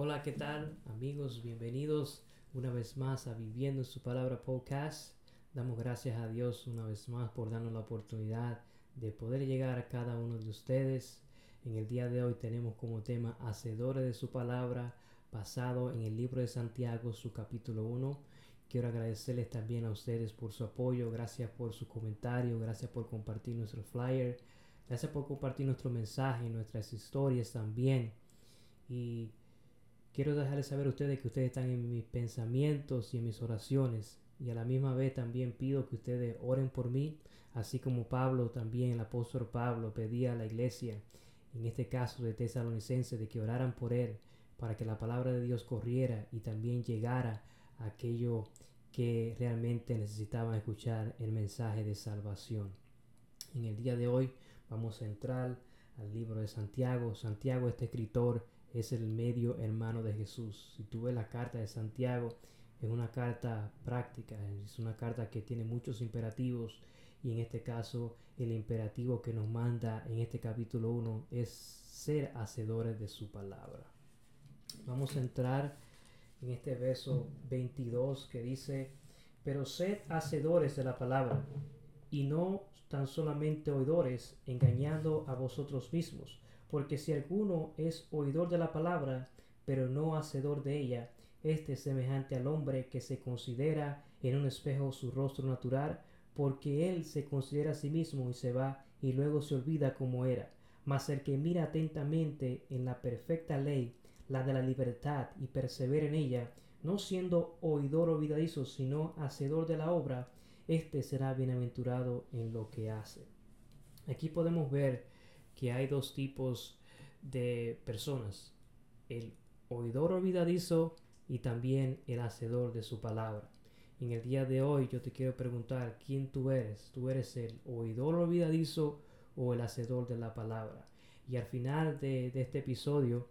Hola, ¿qué tal amigos? Bienvenidos una vez más a Viviendo su Palabra Podcast. Damos gracias a Dios una vez más por darnos la oportunidad de poder llegar a cada uno de ustedes. En el día de hoy tenemos como tema Hacedores de su Palabra, basado en el libro de Santiago, su capítulo 1. Quiero agradecerles también a ustedes por su apoyo, gracias por su comentario, gracias por compartir nuestro flyer, gracias por compartir nuestro mensaje, nuestras historias también. Y Quiero dejarles saber a ustedes que ustedes están en mis pensamientos y en mis oraciones. Y a la misma vez también pido que ustedes oren por mí, así como Pablo también, el apóstol Pablo, pedía a la iglesia, en este caso de tesalonicense, de que oraran por él, para que la palabra de Dios corriera y también llegara a aquello que realmente necesitaban escuchar el mensaje de salvación. En el día de hoy vamos a entrar al libro de Santiago. Santiago, este escritor, es el medio hermano de Jesús. Si tú ves la carta de Santiago, es una carta práctica, es una carta que tiene muchos imperativos y en este caso el imperativo que nos manda en este capítulo 1 es ser hacedores de su palabra. Vamos a entrar en este verso 22 que dice, pero sed hacedores de la palabra y no tan solamente oidores, engañando a vosotros mismos porque si alguno es oidor de la palabra, pero no hacedor de ella, este es semejante al hombre que se considera en un espejo su rostro natural, porque él se considera a sí mismo y se va y luego se olvida como era. Mas el que mira atentamente en la perfecta ley, la de la libertad, y persevera en ella, no siendo oidor olvidadizo, sino hacedor de la obra, éste será bienaventurado en lo que hace. Aquí podemos ver que hay dos tipos de personas, el oidor olvidadizo y también el hacedor de su palabra. En el día de hoy yo te quiero preguntar quién tú eres. ¿Tú eres el oidor olvidadizo o el hacedor de la palabra? Y al final de, este episodio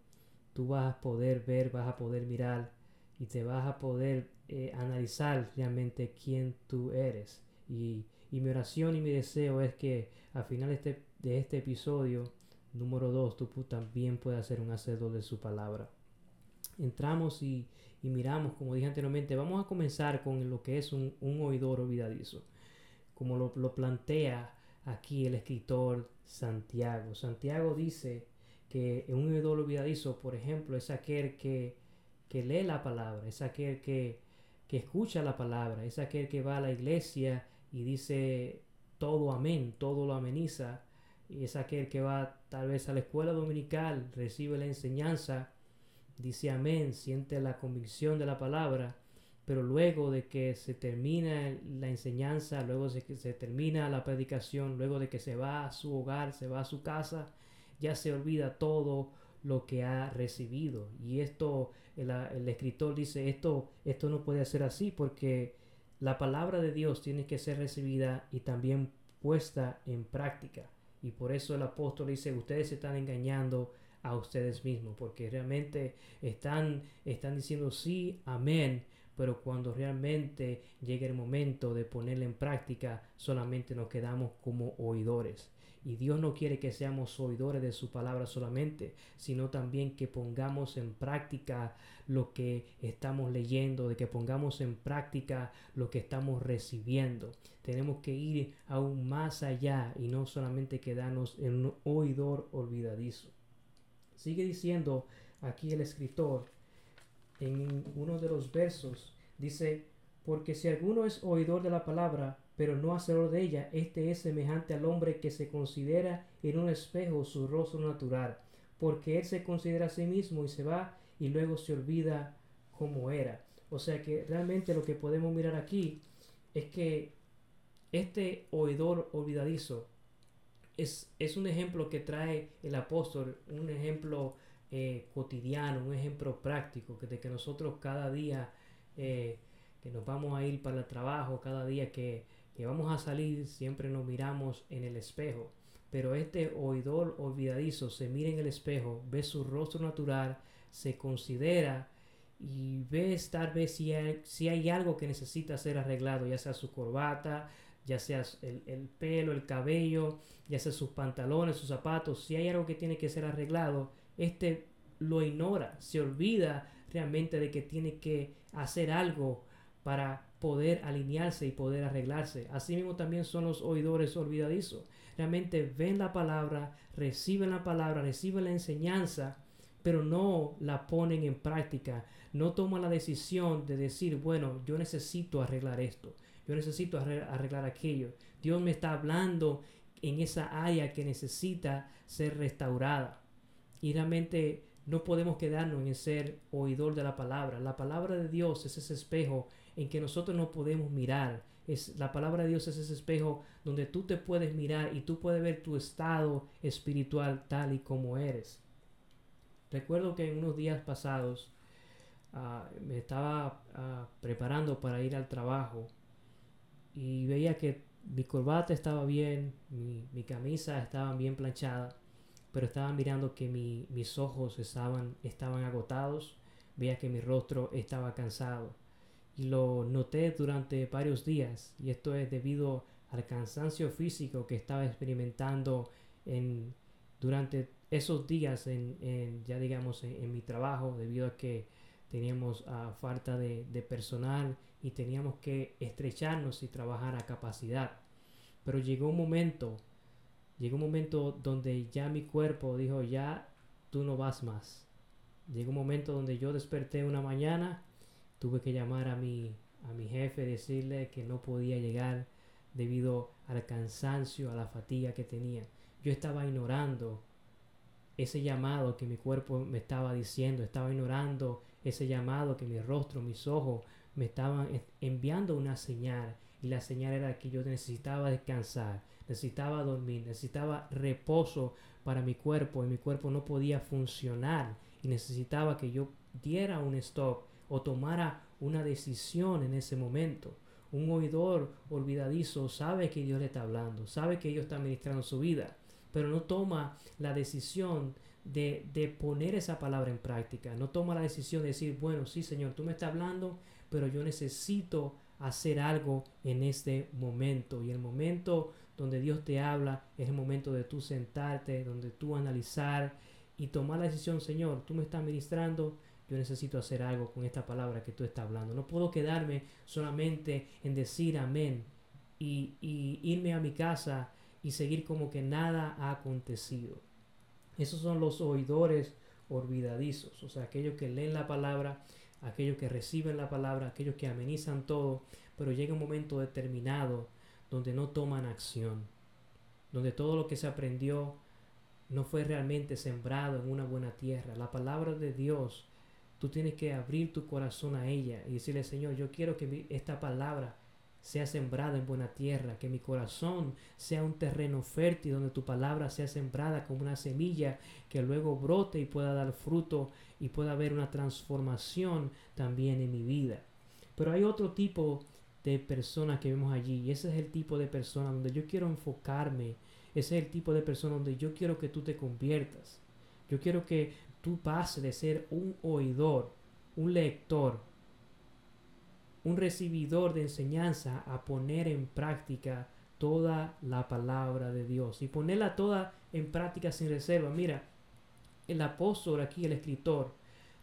tú vas a poder ver, vas a poder mirar y te vas a poder eh, analizar realmente quién tú eres. Y, y, mi oración y mi deseo es que al final de este de este episodio número 2, tú también puedes ser un hacedor de su palabra. Entramos y, miramos, como dije anteriormente, vamos a comenzar con lo que es un, oidor olvidadizo, como lo, plantea aquí el escritor Santiago. Santiago dice que un oidor olvidadizo, por ejemplo, es aquel que, que lee la palabra, es aquel que, que escucha la palabra, es aquel que va a la iglesia y dice todo amén, todo lo ameniza, y es aquel que va tal vez a la escuela dominical, recibe la enseñanza, dice amén, siente la convicción de la palabra, pero luego de que se termina la enseñanza, luego de que se termina la predicación, luego de que se va a su hogar, se va a su casa, ya se olvida todo lo que ha recibido. Y esto, el, el escritor dice, esto, esto no puede ser así porque la palabra de Dios tiene que ser recibida y también puesta en práctica. Y por eso el apóstol dice, ustedes se están engañando a ustedes mismos, porque realmente están, están diciendo sí, amén, pero cuando realmente llega el momento de ponerla en práctica, solamente nos quedamos como oidores. Y Dios no quiere que seamos oidores de su palabra solamente, sino también que pongamos en práctica lo que estamos leyendo, de que pongamos en práctica lo que estamos recibiendo. Tenemos que ir aún más allá y no solamente quedarnos en un oidor olvidadizo. Sigue diciendo aquí el escritor en uno de los versos, dice, porque si alguno es oidor de la palabra, pero no hacedor de ella, este es semejante al hombre que se considera en un espejo su rostro natural, porque él se considera a sí mismo y se va y luego se olvida como era. O sea que realmente lo que podemos mirar aquí es que este oidor olvidadizo es, es un ejemplo que trae el apóstol, un ejemplo eh, cotidiano, un ejemplo práctico, que de que nosotros cada día eh, que nos vamos a ir para el trabajo, cada día que, vamos a salir, siempre nos miramos en el espejo. Pero este oidor olvidadizo se mira en el espejo, ve su rostro natural, se considera y ve tal vez si hay, si hay algo que necesita ser arreglado, ya sea su corbata, ya sea el, el, pelo, el cabello, ya sea sus pantalones, sus zapatos, si hay algo que tiene que ser arreglado, este lo ignora, se olvida realmente de que tiene que hacer algo para poder alinearse y poder arreglarse. Asimismo también son los oidores olvidadizos. Realmente ven la palabra, reciben la palabra, reciben la enseñanza, pero no la ponen en práctica. No toman la decisión de decir, bueno, yo necesito arreglar esto, yo necesito arreglar aquello. Dios me está hablando en esa área que necesita ser restaurada. Y realmente no podemos quedarnos en ser oidor de la palabra. La palabra de Dios es ese espejo en que nosotros no podemos mirar. Es, la palabra de Dios es ese espejo donde tú te puedes mirar y tú puedes ver tu estado espiritual tal y como eres. Recuerdo que en unos días pasados ah, me estaba ah, preparando para ir al trabajo y veía que mi corbata estaba bien, mi, camisa estaba bien planchada, pero estaba mirando que mis ojos estaban, estaban agotados, veía que mi rostro estaba cansado. Y lo noté durante varios días y esto es debido al cansancio físico que estaba experimentando en, durante esos días en, ya digamos en, mi trabajo debido a que teníamos uh, falta de, de, personal y teníamos que estrecharnos y trabajar a capacidad. Pero llegó un momento llegó un momento donde ya mi cuerpo dijo ya tú no vas más llegó un momento donde yo desperté una mañana tuve que llamar a mi, a mi jefe, decirle que no podía llegar debido al cansancio, a la fatiga que tenía. Yo estaba ignorando ese llamado que mi cuerpo me estaba diciendo, estaba ignorando ese llamado que mi rostro, mis ojos me estaban enviando una señal y la señal era que yo necesitaba descansar, necesitaba dormir, necesitaba reposo para mi cuerpo y mi cuerpo no podía funcionar y necesitaba que yo diera un stop o tomara una decisión en ese momento. Un oidor olvidadizo sabe que Dios le está hablando, sabe que Dios está ministrando su vida, pero no toma la decisión de, de, poner esa palabra en práctica. No toma la decisión de decir, bueno, sí Señor, tú me estás hablando, pero yo necesito hacer algo en este momento. Y el momento donde Dios te habla es el momento de tú sentarte, donde tú analizar y tomar la decisión, Señor, tú me estás ministrando, yo necesito hacer algo con esta palabra que tú estás hablando. No puedo quedarme solamente en decir amén y, irme a mi casa y seguir como que nada ha acontecido. Esos son los oidores olvidadizos, o sea, aquellos que leen la palabra, aquellos que reciben la palabra, aquellos que amenizan todo, pero llega un momento determinado donde no toman acción, donde todo lo que se aprendió no fue realmente sembrado en una buena tierra. La palabra de Dios Tú tienes que abrir tu corazón a ella y decirle, Señor, yo quiero que esta palabra sea sembrada en buena tierra, que mi corazón sea un terreno fértil donde tu palabra sea sembrada como una semilla que luego brote y pueda dar fruto y pueda haber una transformación también en mi vida. Pero hay otro tipo de personas que vemos allí y ese es el tipo de persona donde yo quiero enfocarme, ese es el tipo de persona donde yo quiero que tú te conviertas. Yo quiero que tú pases de ser un oidor, un lector, un recibidor de enseñanza a poner en práctica toda la palabra de Dios y ponerla toda en práctica sin reserva. Mira, el apóstol aquí, el escritor,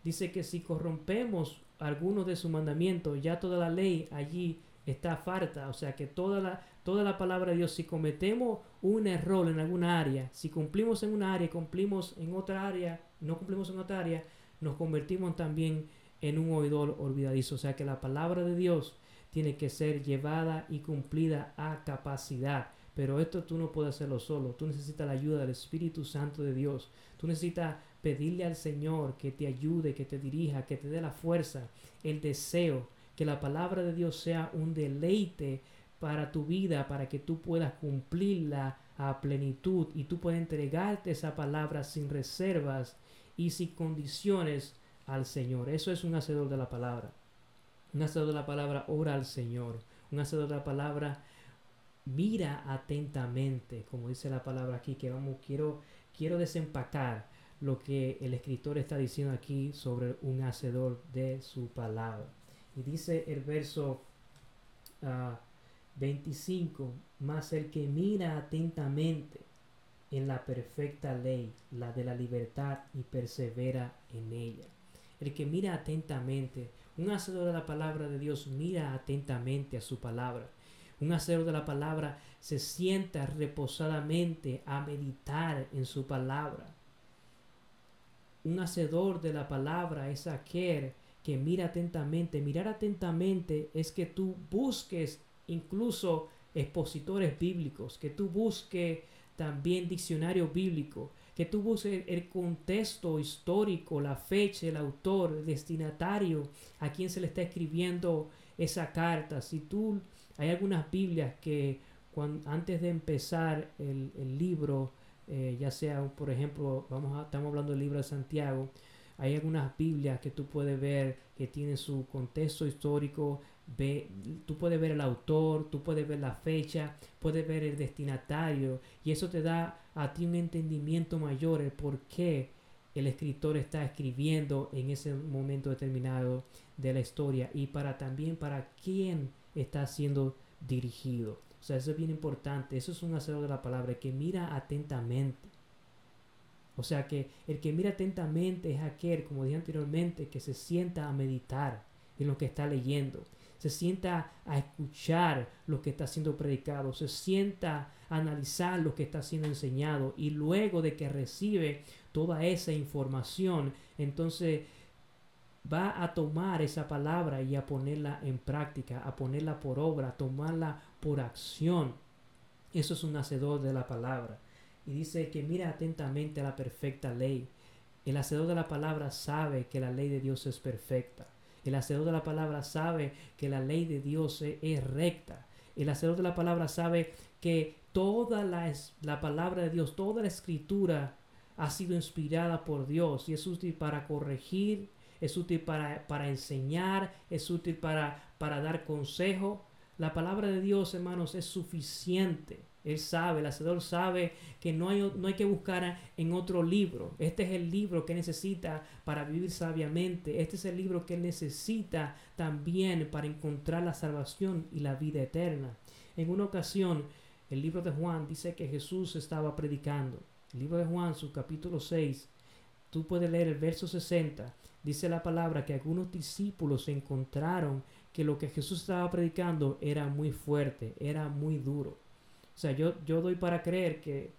dice que si corrompemos algunos de sus mandamientos, ya toda la ley allí está falta. O sea que toda la, toda la palabra de Dios, si cometemos un error en alguna área, si cumplimos en una área cumplimos en otra área, no cumplimos en otra área, nos convertimos también en un oidor olvidadizo. O sea que la palabra de Dios tiene que ser llevada y cumplida a capacidad. Pero esto tú no puedes hacerlo solo. Tú necesitas la ayuda del Espíritu Santo de Dios. Tú necesitas pedirle al Señor que te ayude, que te dirija, que te dé la fuerza, el deseo, que la palabra de Dios sea un deleite para tu vida, para que tú puedas cumplirla a plenitud y tú puedas entregarte esa palabra sin reservas y sin condiciones al Señor. Eso es un hacedor de la palabra. Un hacedor de la palabra ora al Señor. Un hacedor de la palabra mira atentamente, como dice la palabra aquí, que vamos, quiero, quiero desempacar lo que el escritor está diciendo aquí sobre un hacedor de su palabra. Y dice el verso 25, más el que mira atentamente en la perfecta ley, la de la libertad, y persevera en ella. El que mira atentamente, un hacedor de la palabra de Dios mira atentamente a su palabra. Un hacedor de la palabra se sienta reposadamente a meditar en su palabra. Un hacedor de la palabra es aquel que mira atentamente. Mirar atentamente es que tú busques incluso expositores bíblicos, que tú busques también diccionario bíblico, que tú busques el contexto histórico, la fecha, el autor, el destinatario, a quien se le está escribiendo esa carta. Si tú, hay algunas Biblias que antes de empezar el, el libro, eh, ya sea, por ejemplo, vamos a, estamos hablando del libro de Santiago, hay algunas Biblias que tú puedes ver que tienen su contexto histórico, ve, tú puedes ver el autor, tú puedes ver la fecha, puedes ver el destinatario y eso te da a ti un entendimiento mayor el por qué el escritor está escribiendo en ese momento determinado de la historia y para también para quién está siendo dirigido. O sea, eso es bien importante. Eso es un hacedor de la palabra que mira atentamente. O sea que el que mira atentamente es aquel, como dije anteriormente, que se sienta a meditar en lo que está leyendo. Se sienta a escuchar lo que está siendo predicado. Se sienta a analizar lo que está siendo enseñado. Y luego de que recibe toda esa información, entonces va a tomar esa palabra y a ponerla en práctica, a ponerla por obra, a tomarla por acción. Eso es un hacedor de la palabra. Y dice que mira atentamente a la perfecta ley. El hacedor de la palabra sabe que la ley de Dios es perfecta. El hacedor de la palabra sabe que la ley de Dios es, recta. El hacedor de la palabra sabe que toda la, la palabra de Dios, toda la escritura ha sido inspirada por Dios y es útil para corregir, es útil para, para enseñar, es útil para, para dar consejo, la palabra de Dios, hermanos, es suficiente. Él sabe, el hacedor sabe que no hay, no hay que buscar en otro libro. Este es el libro que necesita para vivir sabiamente. Este es el libro que necesita también para encontrar la salvación y la vida eterna. En una ocasión, el libro de Juan dice que Jesús estaba predicando. El libro de Juan, su capítulo 6, tú puedes leer el verso 60. Dice la palabra que algunos discípulos encontraron que lo que Jesús estaba predicando era muy fuerte, era muy duro. O sea, yo, yo doy para creer que,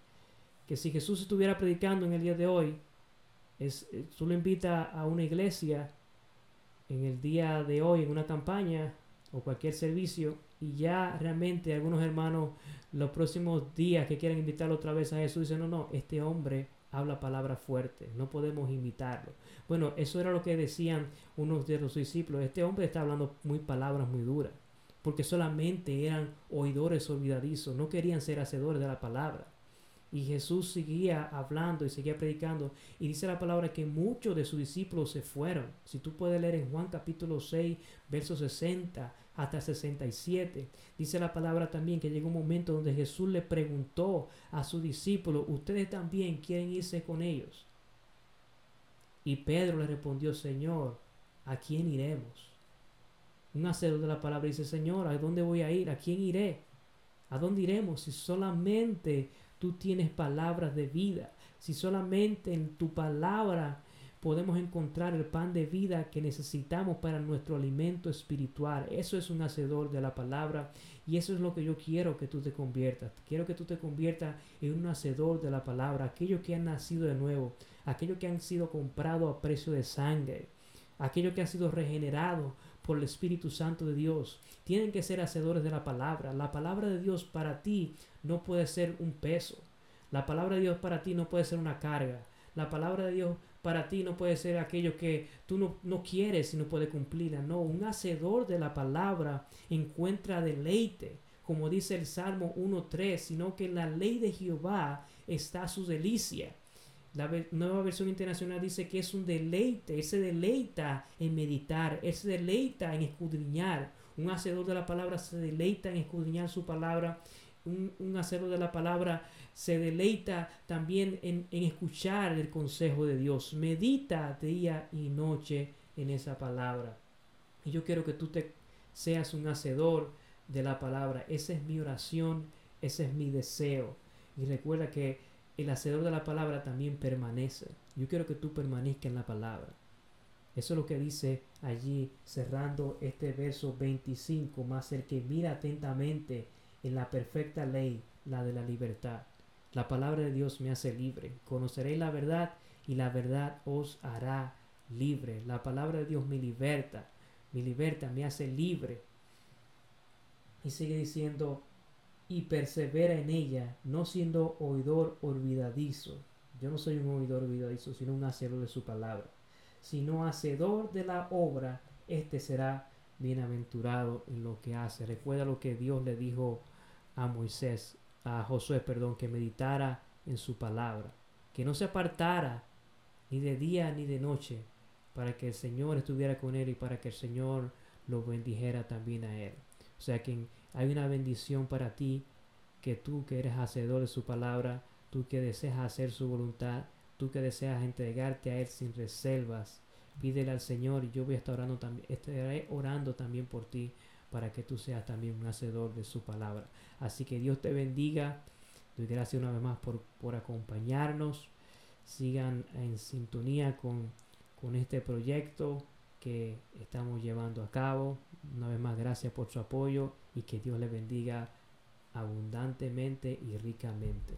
que si Jesús estuviera predicando en el día de hoy, es, eh, tú lo invitas a una iglesia en el día de hoy, en una campaña o cualquier servicio, y ya realmente algunos hermanos los próximos días que quieran invitarlo otra vez a Jesús dicen, no, no, este hombre habla palabras fuertes, no podemos imitarlo. Bueno, eso era lo que decían unos de los discípulos. Este hombre está hablando muy palabras muy duras, porque solamente eran oidores olvidadizos, no querían ser hacedores de la palabra. Y Jesús seguía hablando y seguía predicando. Y dice la palabra que muchos de sus discípulos se fueron. Si tú puedes leer en Juan capítulo 6, verso 60 hasta 67, dice la palabra también que llegó un momento donde Jesús le preguntó a sus discípulos, ¿ustedes también quieren irse con ellos? Y Pedro le respondió, Señor, ¿a quién iremos? Un hacedor de la palabra dice, Señor, ¿a dónde voy a ir? ¿A quién iré? ¿A dónde iremos si solamente tú tienes palabras de vida? Si solamente en tu palabra podemos encontrar el pan de vida que necesitamos para nuestro alimento espiritual. Eso es un hacedor de la palabra y eso es lo que yo quiero que tú te conviertas. Quiero que tú te conviertas en un hacedor de la palabra, aquellos que han nacido de nuevo, aquellos que han sido comprados a precio de sangre, aquellos que han sido regenerados por el Espíritu Santo de Dios. Tienen que ser hacedores de la palabra. La palabra de Dios para ti no puede ser un peso. La palabra de Dios para ti no puede ser una carga. La palabra de Dios para ti no puede ser aquello que tú no, no quieres y no puedes cumplirla. No, un hacedor de la palabra encuentra deleite, como dice el Salmo 1.3, sino que la ley de Jehová está su delicia. La nueva versión internacional dice que es un deleite, ese deleita en meditar, ese deleita en escudriñar. Un hacedor de la palabra se deleita en escudriñar su palabra. Un, un hacedor de la palabra se deleita también en, escuchar el consejo de Dios. Medita día y noche en esa palabra. Y yo quiero que tú te seas un hacedor de la palabra. Esa es mi oración, ese es mi deseo. Y recuerda que el hacedor de la palabra también permanece. Yo quiero que tú permanezcas en la palabra. Eso es lo que dice allí cerrando este verso 25, más el que mira atentamente en la perfecta ley, la de la libertad. La palabra de Dios me hace libre. Conoceréis la verdad y la verdad os hará libre. La palabra de Dios me liberta, me liberta, me hace libre. Y sigue diciendo, y persevera en ella, no siendo oidor olvidadizo. Yo no soy un oidor olvidadizo, sino un hacedor de su palabra. Sino hacedor de la obra, este será bienaventurado en lo que hace. Recuerda lo que Dios le dijo a Moisés, a Josué, perdón, que meditara en su palabra, que no se apartara ni de día ni de noche, para que el Señor estuviera con él y para que el Señor lo bendijera también a él. O sea que hay una bendición para ti, que tú que eres hacedor de su palabra, tú que deseas hacer su voluntad, tú que deseas entregarte a Él sin reservas, pídele al Señor y yo voy a estar orando también, estaré orando también por ti para que tú seas también un hacedor de su palabra. Así que Dios te bendiga. Doy gracias una vez más por, por acompañarnos. Sigan en sintonía con, con este proyecto que estamos llevando a cabo. Una vez más, gracias por su apoyo y que Dios le bendiga abundantemente y ricamente.